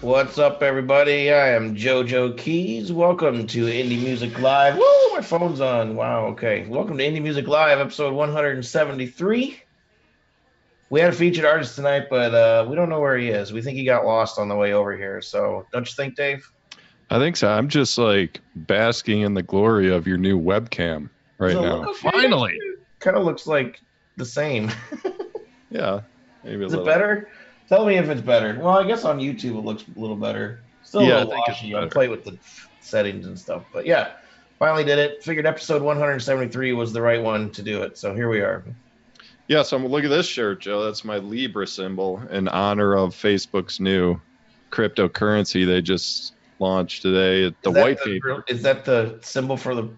What's up, everybody? I am JoJo Keys. Welcome to Indie Music Live. Woo, my phone's on. Wow, okay. Welcome to Indie Music Live, episode 173. We had a featured artist tonight, but uh, we don't know where he is. We think he got lost on the way over here. So, don't you think, Dave? I think so. I'm just like basking in the glory of your new webcam right Does it now. okay? Finally. Kind of looks like the same. Yeah. Maybe a Is it little. better? Tell me if it's better. Well, I guess on YouTube it looks a little better. Still a Yeah, I little think washy. I'll play with the settings and stuff. But yeah, finally did it. Figured episode 173 was the right one to do it. So here we are. Yeah, so I'm, look at this shirt, Joe. That's my Libra symbol in honor of Facebook's new cryptocurrency they just launched today. The white the paper. Is that the symbol for the?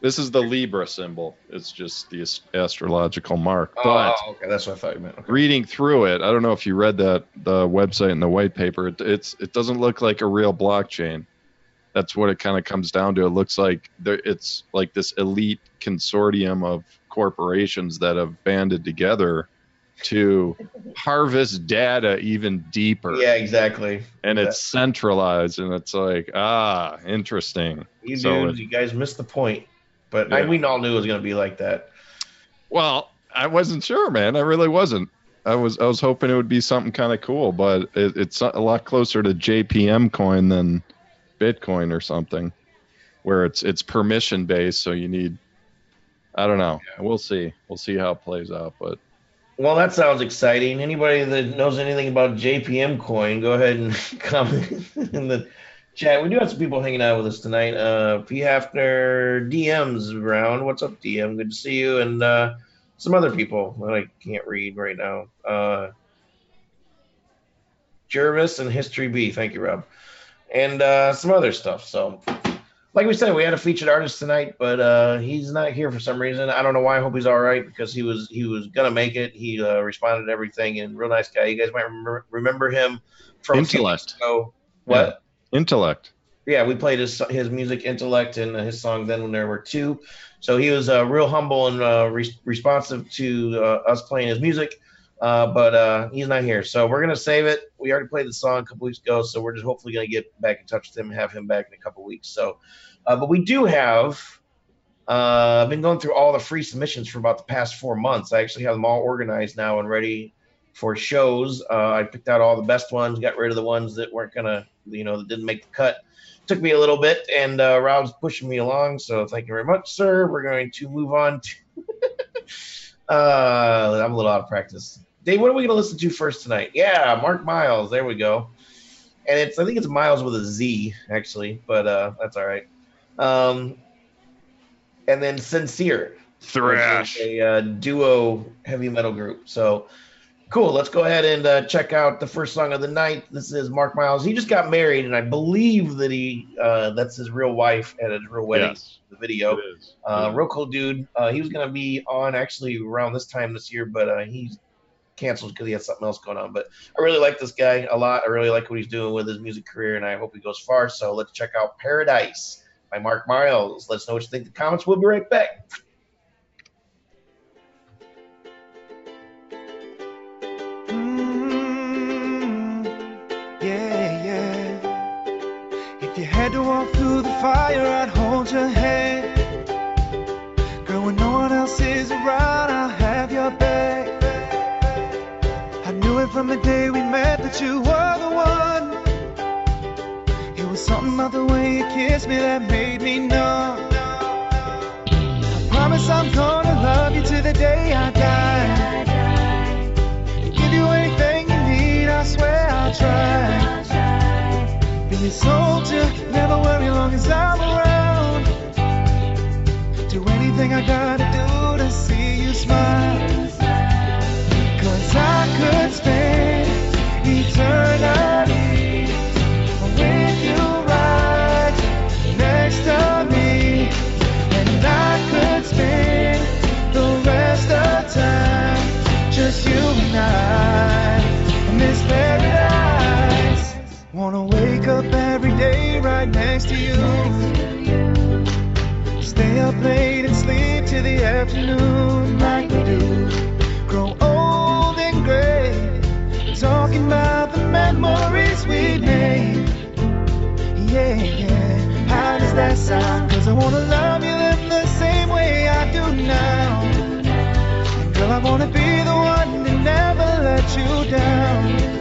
This is the Libra symbol. It's just the astrological mark. Oh, But okay, that's what I thought you meant. Okay. reading through it, I don't know if you read that the website and the white paper. It, it's it doesn't look like a real blockchain. That's what it kind of comes down to. It looks like there, it's like this elite consortium of corporations that have banded together to harvest data even deeper, Yeah, exactly. and it's centralized. And it's like ah, interesting. You So dudes, you guys missed the point. But I, we all knew it was going to be like that. Well, I wasn't sure, man. I really wasn't. I was I was hoping it would be something kind of cool, but it, it's a lot closer to JPM coin than Bitcoin or something, where it's it's permission based. So you need, I don't know. We'll see. We'll see how it plays out. But Well, that sounds exciting. Anybody that knows anything about JPM coin, go ahead and comment in the chat. We do have some people hanging out with us tonight. Uh, P. Hafner, DM's around. What's up, DM? Good to see you. And uh, some other people that I can't read right now. Uh, Jervis and History B. Thank you, Rob. And uh, some other stuff. So, like we said, we had a featured artist tonight, but uh, he's not here for some reason. I don't know why. I hope he's all right because he was he was gonna make it. He uh, responded to everything and real nice guy. You guys might remember, remember him from a few Intellect. weeks ago. What? Intellect. Yeah. we played his his music, intellect, and his song. Then when there were two, so he was uh, real humble and uh, re- responsive to uh, us playing his music. Uh, but uh, he's not here, so we're gonna save it. We already played the song a couple weeks ago, so we're just hopefully gonna get back in touch with him, and have him back in a couple weeks. So, but we do have. Uh, I've been going through all the free submissions for about the past four months. I actually have them all organized now and ready for shows. Uh, I picked out all the best ones, got rid of the ones that weren't gonna, you know, that didn't make the cut. Took me a little bit, and uh, Rob's pushing me along. So thank you very much, sir. We're going to move on to. uh, I'm a little out of practice. Dave, what are we going to listen to first tonight? Yeah, Mark Miles. There we go. And it's I think it's Miles with a Z actually, but uh, that's all right. Um, and then Sinseer, Thrash. a uh, duo heavy metal group. So cool. Let's go ahead and uh, check out the first song of the night. This is Mark Miles. He just got married, and I believe that he uh, that's his real wife at his real wedding. Yes, The video. Uh, real cool dude. Uh, he was gonna be on actually around this time this year, but uh, he's canceled because he had something else going on. But I really like this guy a lot. I really like what he's doing with his music career, and I hope he goes far. So let's check out Paradise by Mark Miles. Let us know what you think in the comments. We'll be right back. Had to walk through the fire, I'd hold your hand. Girl, when no one else is around, I'll have your back. I knew it from the day we met that you were the one. It was something about the way you kissed me that made me numb. I promise I'm gonna love you to the day I die. Soldier, never worry long as I'm around. Do anything I gotta do to see you smile. Wanna wake up every day right next to you. Stay up late and sleep till the afternoon like we do. Grow old and gray, talking about the memories we made. Yeah, yeah, how does that sound? Cause I wanna love you in the same way I do now. And girl, I wanna be the one to never let you down.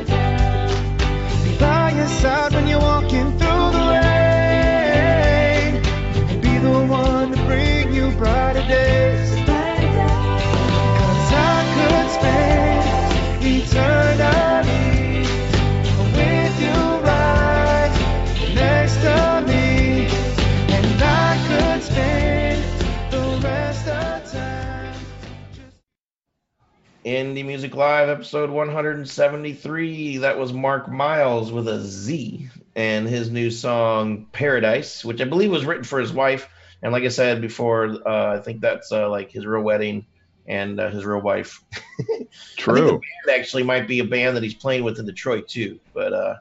Indie Music Live, episode 173. That was Mark Miles with a Z and his new song Paradise, which I believe was written for his wife. And like I said before, uh, I think that's uh, like his real wedding and uh, his real wife. I think the True. actually might be a band that he's playing with in Detroit too. But uh,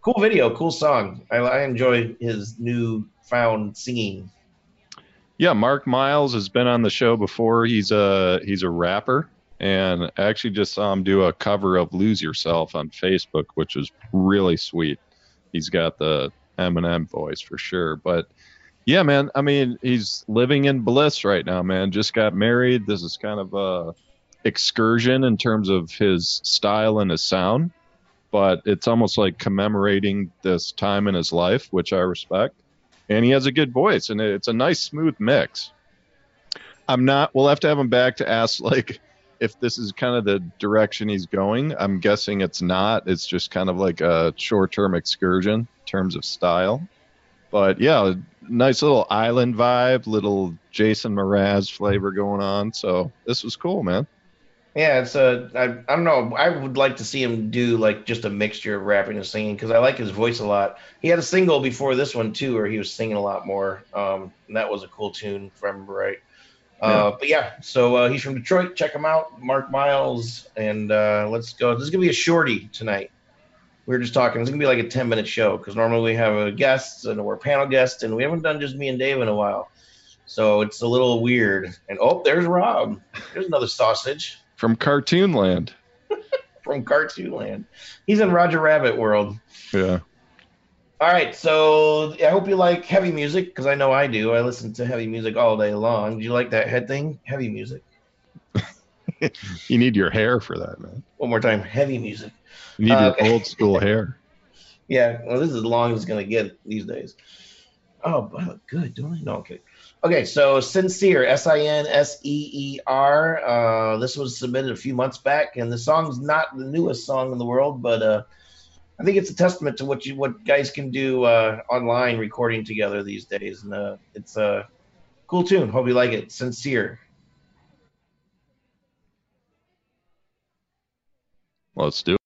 cool video, cool song. I, I enjoy his new found singing. Yeah, Mark Miles has been on the show before. He's a he's a rapper, and I actually just saw him do a cover of "Lose Yourself" on Facebook, which was really sweet. He's got the Eminem voice for sure, but yeah, man. I mean, he's living in bliss right now, man. Just got married. This is kind of a excursion in terms of his style and his sound, but it's almost like commemorating this time in his life, which I respect and he has a good voice and it's a nice smooth mix i'm not we'll have to have him back to ask like if this is kind of the direction he's going i'm guessing it's not it's just kind of like a short-term excursion in terms of style but yeah nice little island vibe little jason mraz flavor going on so this was cool man Yeah, it's a. I, I don't know. I would like to see him do like just a mixture of rapping and singing because I like his voice a lot. He had a single before this one too, where he was singing a lot more. Um, and that was a cool tune, if I remember right. Uh, but yeah, so uh, he's from Detroit. Check him out, Mark Miles, and uh, let's go. This is gonna be a shorty tonight. We were just talking. It's gonna be like a ten minute show because normally we have a guest and we're panel guests, and we haven't done just me and Dave in a while. So it's a little weird. And oh, there's Rob. There's another sausage from cartoon land from Cartoon Land. He's in Roger Rabbit world. yeah All right, so I hope you like heavy music because I know I do. I listen to heavy music all day long. Do you like that head thing? Heavy music. you need your hair for that man One more time, heavy music. you need Uh, your okay. old school hair Yeah, well, this is as long as it's gonna get these days. Oh, but I look good, don't I? No, okay. Okay, so Sinseer, S I N S E E R. Uh, this was submitted a few months back, and the song's not the newest song in the world, but uh, I think it's a testament to what you what guys can do uh, online recording together these days, and uh, it's a cool tune. Hope you like it. Sinseer. let's do it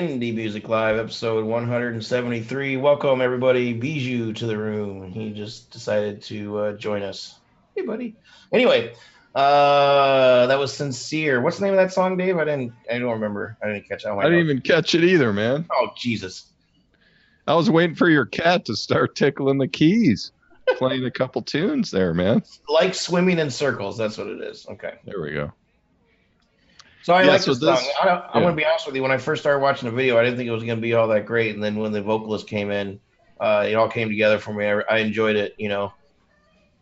Indie Music Live, episode 173. Welcome, everybody. Bijou to the room. He just decided to uh, join us. Hey, buddy. Anyway, uh, that was Sinseer. What's the name of that song, Dave? I didn't. I don't remember. I didn't catch. that. I didn't even catch it either, man. Oh Jesus! I was waiting for your cat to start tickling the keys, playing a couple tunes there, man. Like swimming in circles. That's what it is. Okay. There we go. So I Yeah, like so this, this- song. I, am yeah. want to be honest with you. When I first started watching the video, I didn't think it was going to be all that great, and then when the vocalist came in, uh, it all came together for me. I, I enjoyed it. You know,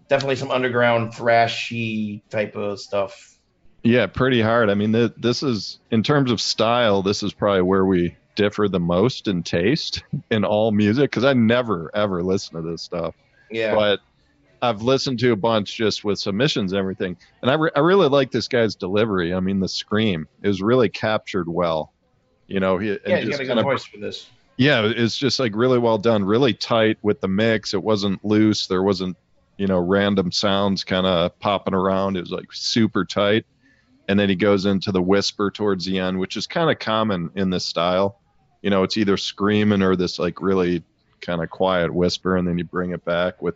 definitely some underground thrashy type of stuff. Yeah, pretty hard. I mean, th- this is in terms of style. This is probably where we differ the most in taste in all music because I never ever listen to this stuff. Yeah. But I've listened to a bunch just with submissions and everything, and I, re- I really like this guy's delivery. I mean, the scream is really captured well. You know, he yeah, just got a good voice for this. yeah, it's just like really well done, really tight with the mix. It wasn't loose. There wasn't, you know, random sounds kind of popping around. It was like super tight. And then he goes into the whisper towards the end, which is kind of common in this style. You know, it's either screaming or this like really kind of quiet whisper, and then you bring it back with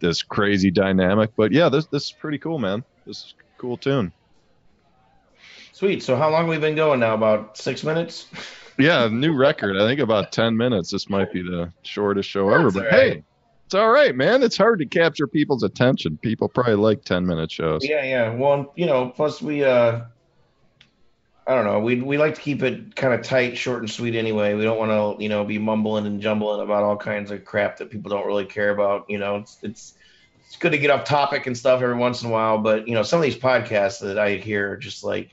this crazy dynamic. But yeah, this this is pretty cool, man. This is a cool tune. Sweet. So how long have we been going now? About six minutes. Yeah, new record. I think about 10 minutes. This might be the shortest show ever. But right. hey, it's all right, man. It's hard to capture people's attention. People probably like 10 minute shows. Yeah, yeah. Well, you know, plus we uh I don't know. We we like to keep it kind of tight, short and sweet anyway. We don't want to, you know, be mumbling and jumbling about all kinds of crap that people don't really care about, you know. It's it's it's good to get off topic and stuff every once in a while, but you know, some of these podcasts that I hear are just like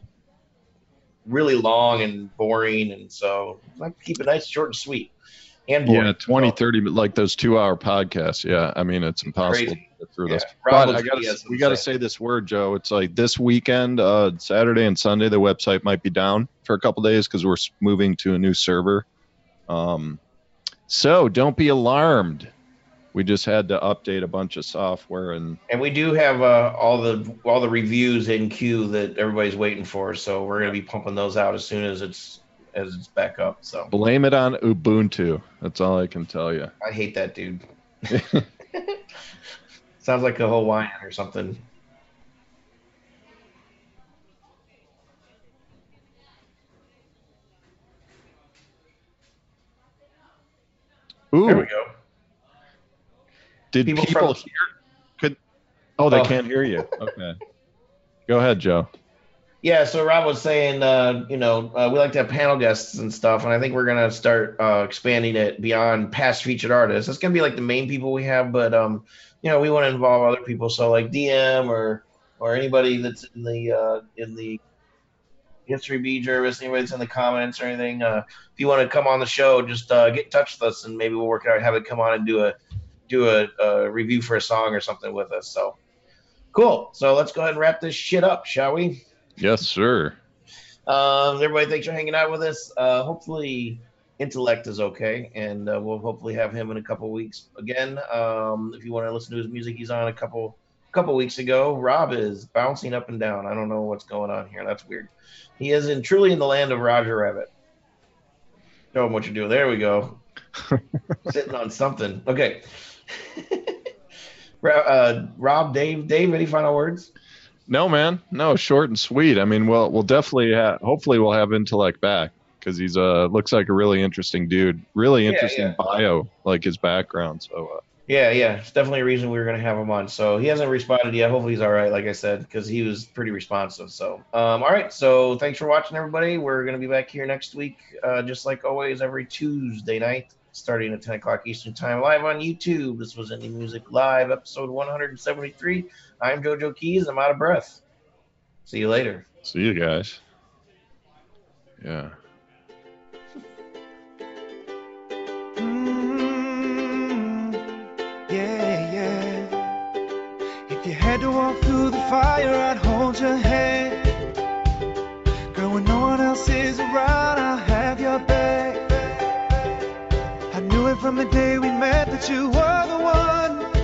really long and boring and so I like to keep it nice, short and sweet. And boring. Yeah, 20, So, 30, like those two hour podcasts. Yeah, I mean, it's impossible Crazy. Get through Yeah. this. But I gotta, we got to say this word, Joe. It's like this weekend, uh, Saturday and Sunday, the website might be down for a couple days because we're moving to a new server. Um, so don't be alarmed. We just had to update a bunch of software and And we do have uh, all the all the reviews in queue that everybody's waiting for, so we're gonna be pumping those out as soon as it's as it's back up. So blame it on Ubuntu. That's all I can tell you. I hate that dude. Sounds like a Hawaiian or something. Ooh, There we go. did People people, from- hear? Could oh, they Oh. can't hear you. Okay, go ahead, Joe. Yeah, so Rob was saying, uh, you know, uh, we like to have panel guests and stuff, and I think we're gonna start uh, expanding it beyond past featured artists. It's gonna be like the main people we have, but um, you know, we want to involve other people. So like DM or or anybody that's in the uh, in the history B Jervis, anybody that's in the comments or anything. Uh, if you want to come on the show, just uh, get in touch with us, and maybe we'll work it out, have it come on and do a do a, a review for a song or something with us. So cool. So let's go ahead and wrap this shit up, shall we? Yes, sir. Um, everybody, thanks for hanging out with us. Uh, hopefully, Intellect is okay, and uh, we'll hopefully have him in a couple weeks again. Um, if you want to listen to his music, he's on a couple couple weeks ago. Rob is bouncing up and down. I don't know what's going on here. That's weird. He is in truly in the land of Roger Rabbit. Show him what you're doing. There we go. Sitting on something. Okay. Uh, Rob, Dave, Dave, any final words? No, man. No, short and sweet. I mean, we'll we'll definitely ha- hopefully we'll have intellect back because he's uh looks like a really interesting dude. Really Yeah, interesting yeah. bio, like his background. So uh, Yeah, yeah, it's definitely a reason we were gonna have him on. So he hasn't responded yet. Hopefully he's all right, like I said, because he was pretty responsive. So, um, all right. So thanks for watching, everybody. We're gonna be back here next week, uh, just like always, every Tuesday night, starting at 10 o'clock Eastern Time, live on YouTube. This was Indie Music Live, episode 173. I'm JoJo Keys. I'm out of breath. See you later. see you guys. Yeah. Mm, yeah, yeah. If you had to walk through the fire, I'd hold your hand. Girl, when no one else is around, I'll have your back. I knew it from the day we met that you were the one.